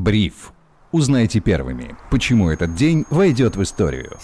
Бриф. Узнайте первыми, почему этот день войдет в историю.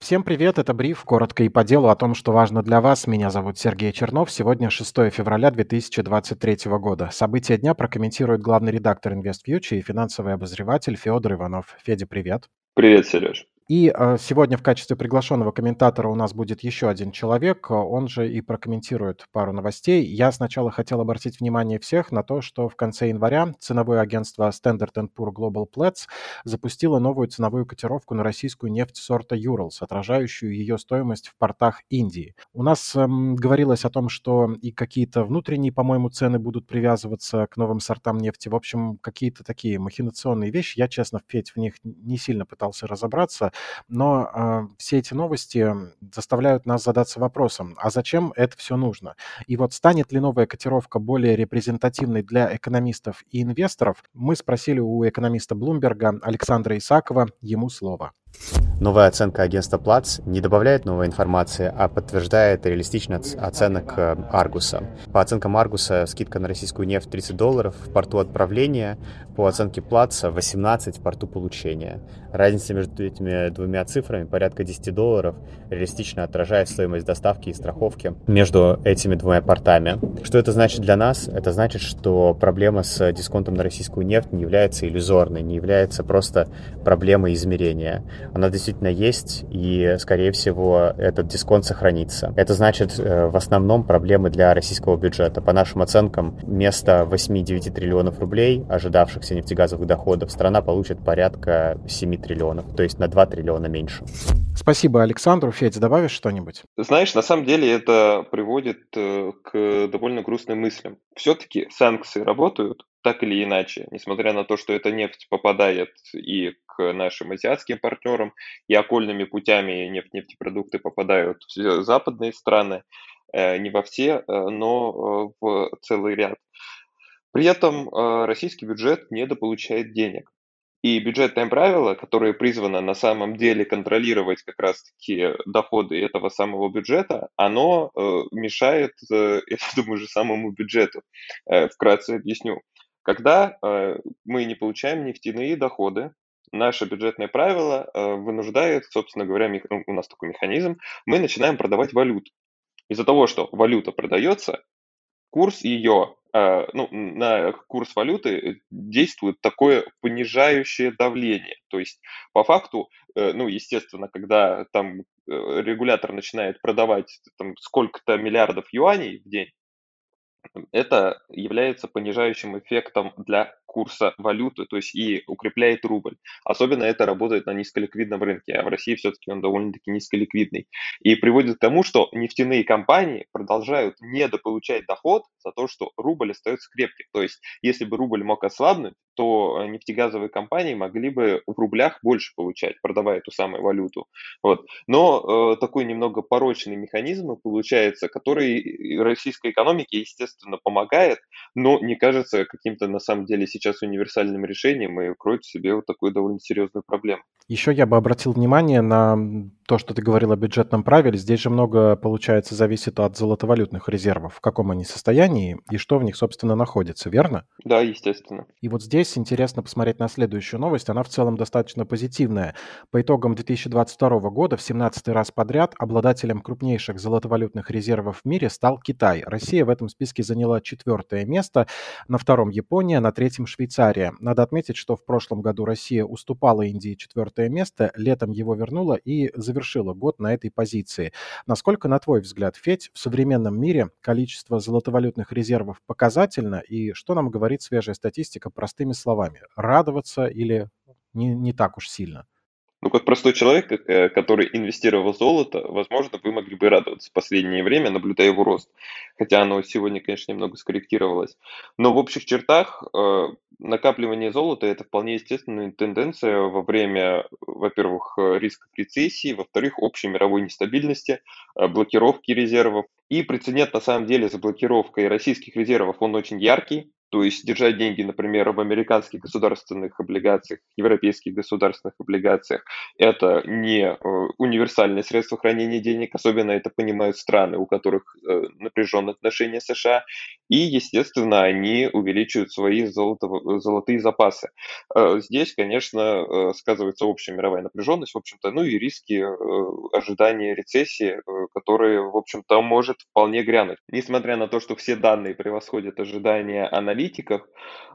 Всем привет, это Бриф, коротко и по делу о том, что важно для вас. Меня зовут Сергей Чернов. Сегодня 6 февраля 2023 года. События дня прокомментирует главный редактор InvestFuture и финансовый обозреватель Федор Иванов. Федя, привет. Привет, Сереж. И э, сегодня в качестве приглашенного комментатора у нас будет еще один человек, он же и прокомментирует пару новостей. Я сначала хотел обратить внимание всех на то, что в конце января ценовое агентство Standard Poor Global Platts запустило новую ценовую котировку на российскую нефть сорта Urals, отражающую ее стоимость в портах Индии. У нас эм, говорилось о том, что и какие-то внутренние, по-моему, цены будут привязываться к новым сортам нефти. В общем, какие-то такие махинационные вещи. Я, честно, Федь, в них не сильно пытался разобраться но э, все эти новости заставляют нас задаться вопросом, а зачем это все нужно? И вот станет ли новая котировка более репрезентативной для экономистов и инвесторов? Мы спросили у экономиста Блумберга Александра Исакова, ему слово. Новая оценка агентства Плац не добавляет новой информации, а подтверждает реалистичность оценок э, Аргуса. По оценкам Аргуса, скидка на российскую нефть 30 долларов в порту отправления, по оценке Плаца 18 в порту получения. Разница между этими двумя цифрами порядка 10 долларов реалистично отражает стоимость доставки и страховки между этими двумя портами. Что это значит для нас? Это значит, что проблема с дисконтом на российскую нефть не является иллюзорной, не является просто проблемой измерения она действительно есть, и, скорее всего, этот дисконт сохранится. Это значит, э, в основном проблемы для российского бюджета. По нашим оценкам, вместо 8-9 триллионов рублей, ожидавшихся нефтегазовых доходов, страна получит порядка 7 триллионов, то есть на 2 триллиона меньше. Спасибо, Александру. Федь, добавишь что-нибудь? Знаешь, на самом деле это приводит э, к довольно грустным мыслям. Все-таки санкции работают, так или иначе, несмотря на то, что эта нефть попадает и к нашим азиатским партнерам, и окольными путями нефть, нефтепродукты попадают в западные страны, э, не во все, э, но э, в целый ряд. При этом российский бюджет недополучает денег. И бюджетное правило, которое призвано на самом деле контролировать как раз-таки доходы этого самого бюджета, оно мешает, я думаю, же самому бюджету. Вкратце объясню. Когда э, мы не получаем нефтяные доходы, наше бюджетное правило э, вынуждает, собственно говоря, ну, у нас такой механизм, мы начинаем продавать валюту. Из-за того, что валюта продается, курс ее, э, ну, на курс валюты действует такое понижающее давление. То есть, по факту, ну, естественно, когда там регулятор начинает продавать там, сколько-то миллиардов юаней в день, это является понижающим эффектом для курса валюты, то есть и укрепляет рубль. Особенно это работает на низколиквидном рынке, а в России все-таки он довольно-таки низколиквидный. И приводит к тому, что нефтяные компании продолжают недополучать доход за то, что рубль остается крепким. То есть если бы рубль мог ослабнуть, то нефтегазовые компании могли бы в рублях больше получать, продавая эту самую валюту. Вот. Но э, такой немного порочный механизм получается, который российской экономике, естественно, помогает, но не кажется каким-то на самом деле сейчас универсальным решением и кроет в себе вот такую довольно серьезную проблему. Еще я бы обратил внимание на то, что ты говорил о бюджетном правиле. Здесь же много, получается, зависит от золотовалютных резервов, в каком они состоянии и что в них, собственно, находится, верно? Да, естественно. И вот здесь интересно посмотреть на следующую новость. Она в целом достаточно позитивная. По итогам 2022 года в 17 раз подряд обладателем крупнейших золотовалютных резервов в мире стал Китай. Россия в этом списке заняла четвертое место, на втором Япония, на третьем Швейцария. Надо отметить, что в прошлом году Россия уступала Индии четвертое место, летом его вернула и завершила год на этой позиции. Насколько, на твой взгляд, Федь, в современном мире количество золотовалютных резервов показательно, и что нам говорит свежая статистика простыми словами? Радоваться или не, не так уж сильно? Ну, как простой человек, э, который инвестировал в золото, возможно, вы могли бы радоваться в последнее время, наблюдая его рост. Хотя оно сегодня, конечно, немного скорректировалось. Но в общих чертах э, накапливание золота – это вполне естественная тенденция во время, во-первых, э, рисков рецессии, во-вторых, общей мировой нестабильности, блокировки резервов, И прецедент на самом деле с блокировкой российских резервов, он очень яркий. То есть держать деньги, например, в американских государственных облигациях, европейских государственных облигациях, это не э, универсальное средство хранения денег, особенно это понимают страны, у которых э, напряженные отношения с США, и, естественно, они увеличивают свои золото, золотые запасы. Э, здесь, конечно, сказывается общая мировая напряженность, в общем-то, ну и риски ожидания рецессии, которые, в общем-то, может вполне грянуть. Несмотря на то, что все данные превосходят ожидания аналитиков,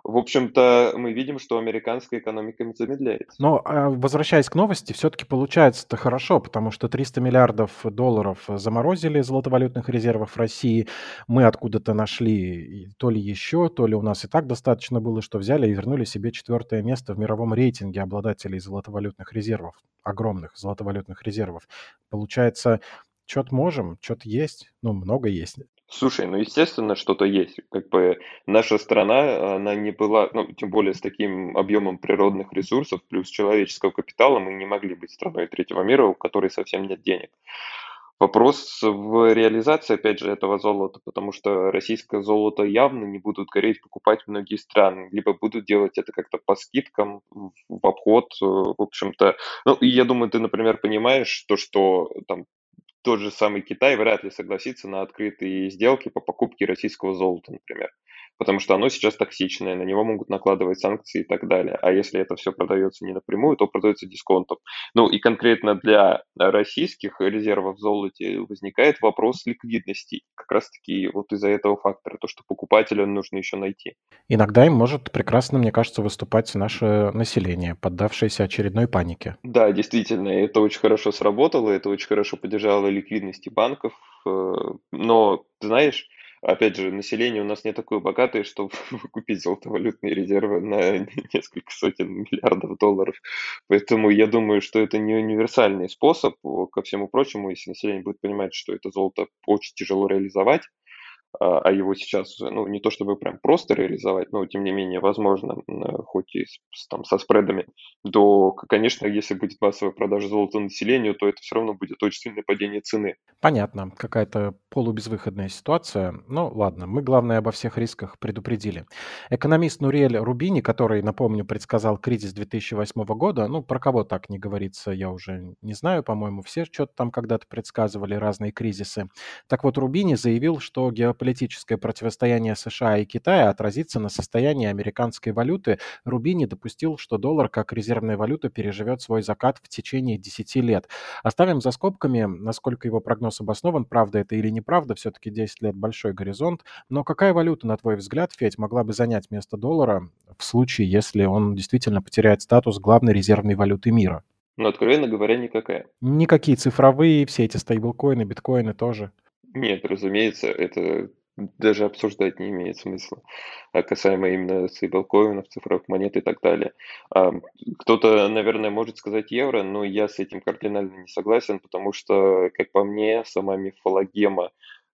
в общем-то, мы видим, что американская экономика замедляется. Но а, возвращаясь к новости, все-таки получается-то хорошо, потому что 300 миллиардов долларов заморозили золотовалютных резервов России. Мы откуда-то нашли то ли еще, то ли у нас и так достаточно было, что взяли и вернули себе четвертое место в мировом рейтинге обладателей золотовалютных резервов, огромных золотовалютных резервов. Получается, что-то можем, что-то есть, ну, много есть. Слушай, ну, естественно, что-то есть. Как бы наша страна, она не была, ну, тем более с таким объемом природных ресурсов плюс человеческого капитала, мы не могли быть страной третьего мира, у которой совсем нет денег. Вопрос в реализации, опять же, этого золота, потому что российское золото явно не будут гореть покупать многие страны, либо будут делать это как-то по скидкам, в обход, э, в общем-то. Ну, и я думаю, ты, например, понимаешь то, что там тот же самый Китай вряд ли согласится на открытые сделки по покупке российского золота, например потому что оно сейчас токсичное, на него могут накладывать санкции и так далее. А если это все продается не напрямую, то продается дисконтом. Ну и конкретно для российских резервов в золоте возникает вопрос ликвидности. Как раз-таки вот из-за этого фактора, то, что покупателя нужно еще найти. Иногда им может прекрасно, мне кажется, выступать наше население, поддавшееся очередной панике. Да, действительно, это очень хорошо сработало, это очень хорошо поддержало ликвидности банков. Э, но, знаешь, опять же, население у нас не такое богатое, чтобы купить золотовалютные резервы на несколько сотен миллиардов долларов. Поэтому я думаю, что это не универсальный способ. Ко всему прочему, если население будет понимать, что это золото очень тяжело реализовать, а, а его сейчас, ну, не то чтобы прям просто реализовать, но тем не менее возможно, хоть и с, там, со спредами, то, конечно, если будет массовая продажа золота населению, то это все равно будет очень сильное падение цены. Понятно, какая-то полубезвыходная ситуация. Ну, ладно, мы, главное, обо всех рисках предупредили. Экономист Нуриэль Рубини, который, напомню, предсказал кризис 2008 года, ну, про кого так не говорится, я уже не знаю, по-моему, все что-то там когда-то предсказывали, разные кризисы. Так вот, Рубини заявил, что геополитическая политическое противостояние США и Китая отразится на состоянии американской валюты, Рубини допустил, что доллар как резервная валюта переживет свой закат в течение 10 лет. Оставим за скобками, насколько его прогноз обоснован, правда это или неправда, все-таки 10 лет большой горизонт. Но какая валюта, на твой взгляд, Федь, могла бы занять место доллара в случае, если он действительно потеряет статус главной резервной валюты мира? Ну, откровенно говоря, никакая. Никакие цифровые, все эти стейблкоины, биткоины тоже. Нет, разумеется, это даже обсуждать не имеет смысла, а касаемо именно стейблкоинов, цифровых монет и так далее. А, кто-то, наверное, может сказать евро, но я с этим кардинально не согласен, потому что, как по мне, сама мифологема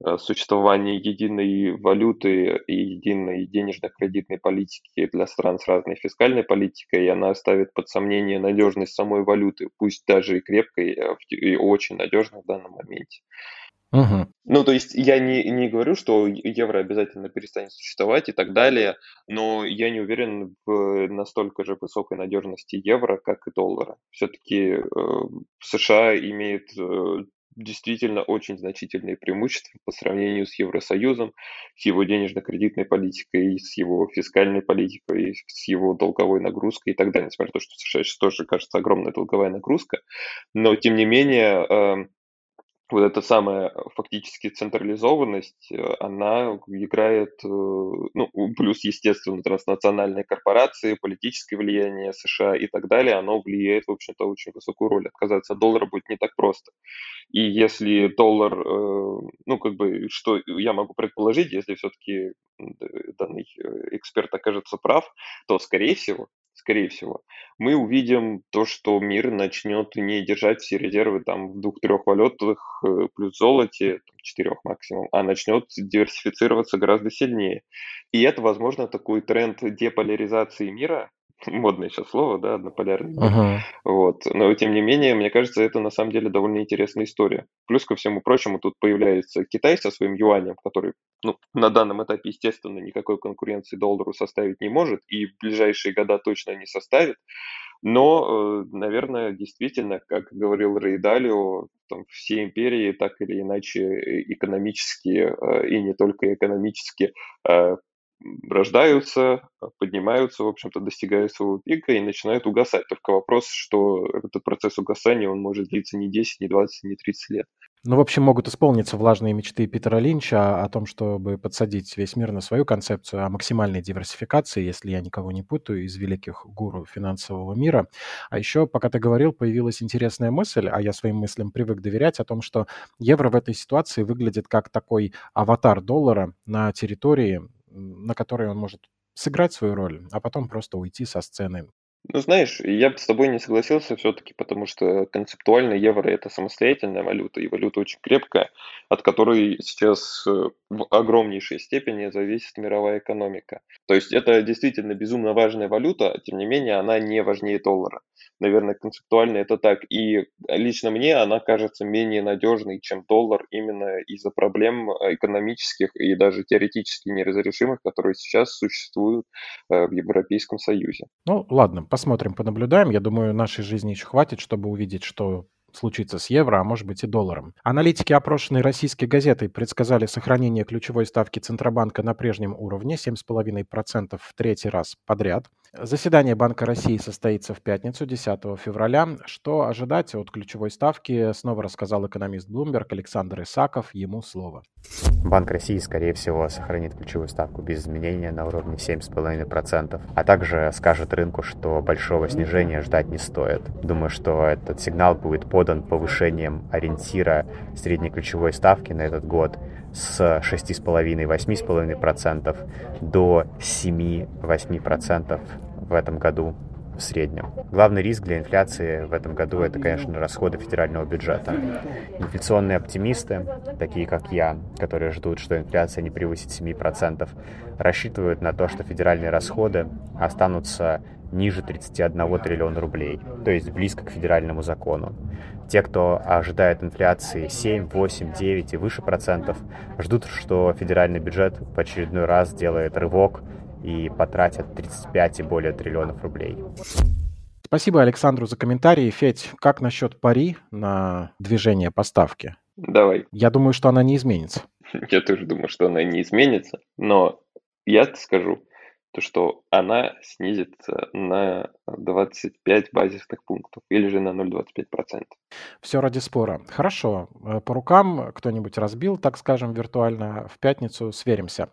а, существования единой валюты и единой денежно-кредитной политики для стран с разной фискальной политикой, и она ставит под сомнение надежность самой валюты, пусть даже и крепкой, а и очень надежной в данном моменте. Угу. Ну, то есть я не, не говорю, что евро обязательно перестанет существовать и так далее, но я не уверен в настолько же высокой надежности евро, как и доллара. Все-таки э, США имеет э, действительно очень значительные преимущества по сравнению с Евросоюзом, с его денежно-кредитной политикой, с его фискальной политикой, с его долговой нагрузкой и так далее. Несмотря на то, что США сейчас тоже кажется огромная долговая нагрузка, но тем не менее э, вот эта самая э, фактически централизованность, э, она играет, э, ну, плюс, естественно, транснациональные корпорации, политическое влияние США и так далее, оно влияет, в общем-то, очень высокую роль. Отказаться от доллара будет не так просто. И если доллар, ну, как бы, что я могу предположить, если все-таки данный эксперт окажется прав, то, скорее всего, скорее всего, мы увидим то, что мир начнет не держать все резервы там в двух-трех валютах э, плюс золоте, там, четырех максимум, а начнет диверсифицироваться гораздо сильнее. И это, возможно, такой тренд деполяризации мира, модное сейчас слово, да, однополярный. Uh-huh. Вот. Но, тем не менее, мне кажется, это на самом деле довольно интересная история. Плюс ко всему прочему, тут появляется Китай со своим юанем, который ну, на данном этапе, естественно, никакой конкуренции доллару составить не может и в ближайшие года точно не составит. Но, э, наверное, действительно, как говорил Рей Далио, там, все империи так или иначе э, экономически э, и не только экономически рождаются, поднимаются, в общем-то, достигают своего пика и начинают угасать. Только вопрос, что этот процесс угасания, он может длиться не 10, не 20, не 30 лет. Ну, в общем, могут исполниться влажные мечты Питера Линча о том, чтобы подсадить весь мир на свою концепцию о максимальной диверсификации, если я никого не путаю, из великих гуру финансового мира. А еще, пока ты говорил, появилась интересная мысль, а я своим мыслям привык доверять, о том, что евро в этой ситуации выглядит как такой аватар доллара на территории, на которой он может сыграть свою роль, а потом просто уйти со сцены. Ну, знаешь, я бы с тобой не согласился все-таки, потому что концептуально евро это самостоятельная валюта, и валюта очень крепкая, от которой сейчас э, в огромнейшей степени зависит мировая экономика. То есть это действительно безумно важная валюта, а тем не менее она не важнее доллара. Наверное, концептуально это так. И лично мне она кажется менее надежной, чем доллар именно из-за проблем э, экономических и даже теоретически неразрешимых, которые сейчас существуют э, в Европейском Союзе. Ну, ладно, посмотрим, понаблюдаем. Я думаю, нашей жизни еще хватит, чтобы увидеть, что случится с евро, а может быть и долларом. Аналитики, опрошенные российской газетой, предсказали сохранение ключевой ставки Центробанка на прежнем уровне 7,5% в третий раз подряд. Заседание Банка России состоится в пятницу, 10 февраля. Что ожидать от ключевой ставки, снова рассказал экономист Bloomberg Александр Исаков. Ему слово. Банк России, скорее всего, сохранит ключевую ставку без изменения на уровне 7,5%, а также скажет рынку, что большого снижения ждать не стоит. Думаю, что этот сигнал будет подан повышением ориентира средней ключевой ставки на этот год с 6,5-8,5% до 7-8% в этом году в среднем. Главный риск для инфляции в этом году это, конечно, расходы федерального бюджета. Инфляционные оптимисты, такие как я, которые ждут, что инфляция не превысит 7%, рассчитывают на то, что федеральные расходы останутся ниже 31 триллиона рублей, то есть близко к федеральному закону. Те, кто ожидает инфляции 7, 8, 9 и выше процентов, ждут, что федеральный бюджет в очередной раз сделает рывок и потратят 35 и более триллионов рублей. Спасибо Александру за комментарии. Федь, как насчет пари на движение поставки? Давай. Я думаю, что она не изменится. Я тоже думаю, что она не изменится, но я скажу, то что она снизится на 25 базисных пунктов или же на 0,25%. Все ради спора. Хорошо. Э, по рукам кто-нибудь разбил, так скажем, виртуально в пятницу. Сверимся.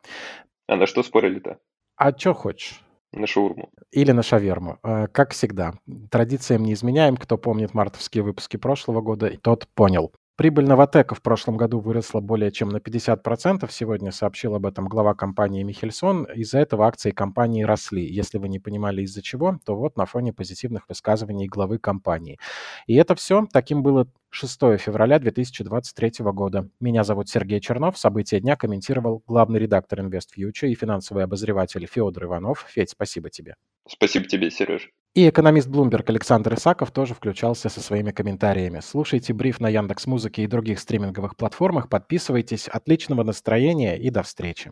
А на что спорили-то? А что хочешь? На шаурму. Или на шаверму. Э, как всегда. Традициям не изменяем. Кто помнит мартовские выпуски прошлого года, тот понял. Прибыль Новотека в прошлом году выросла более чем на 50%. Сегодня сообщил об этом глава компании Михельсон. Из-за этого акции компании росли. Если вы не понимали из-за чего, то вот на фоне позитивных высказываний главы компании. И это все. Таким было 6 февраля 2023 года. Меня зовут Сергей Чернов. События дня комментировал главный редактор InvestFuture и финансовый обозреватель Федор Иванов. Федь, спасибо тебе. Спасибо тебе, Сереж. И экономист Bloomberg Александр Исаков тоже включался со своими комментариями. Слушайте бриф на Яндекс Музыке и других стриминговых платформах, подписывайтесь. Отличного настроения и до встречи.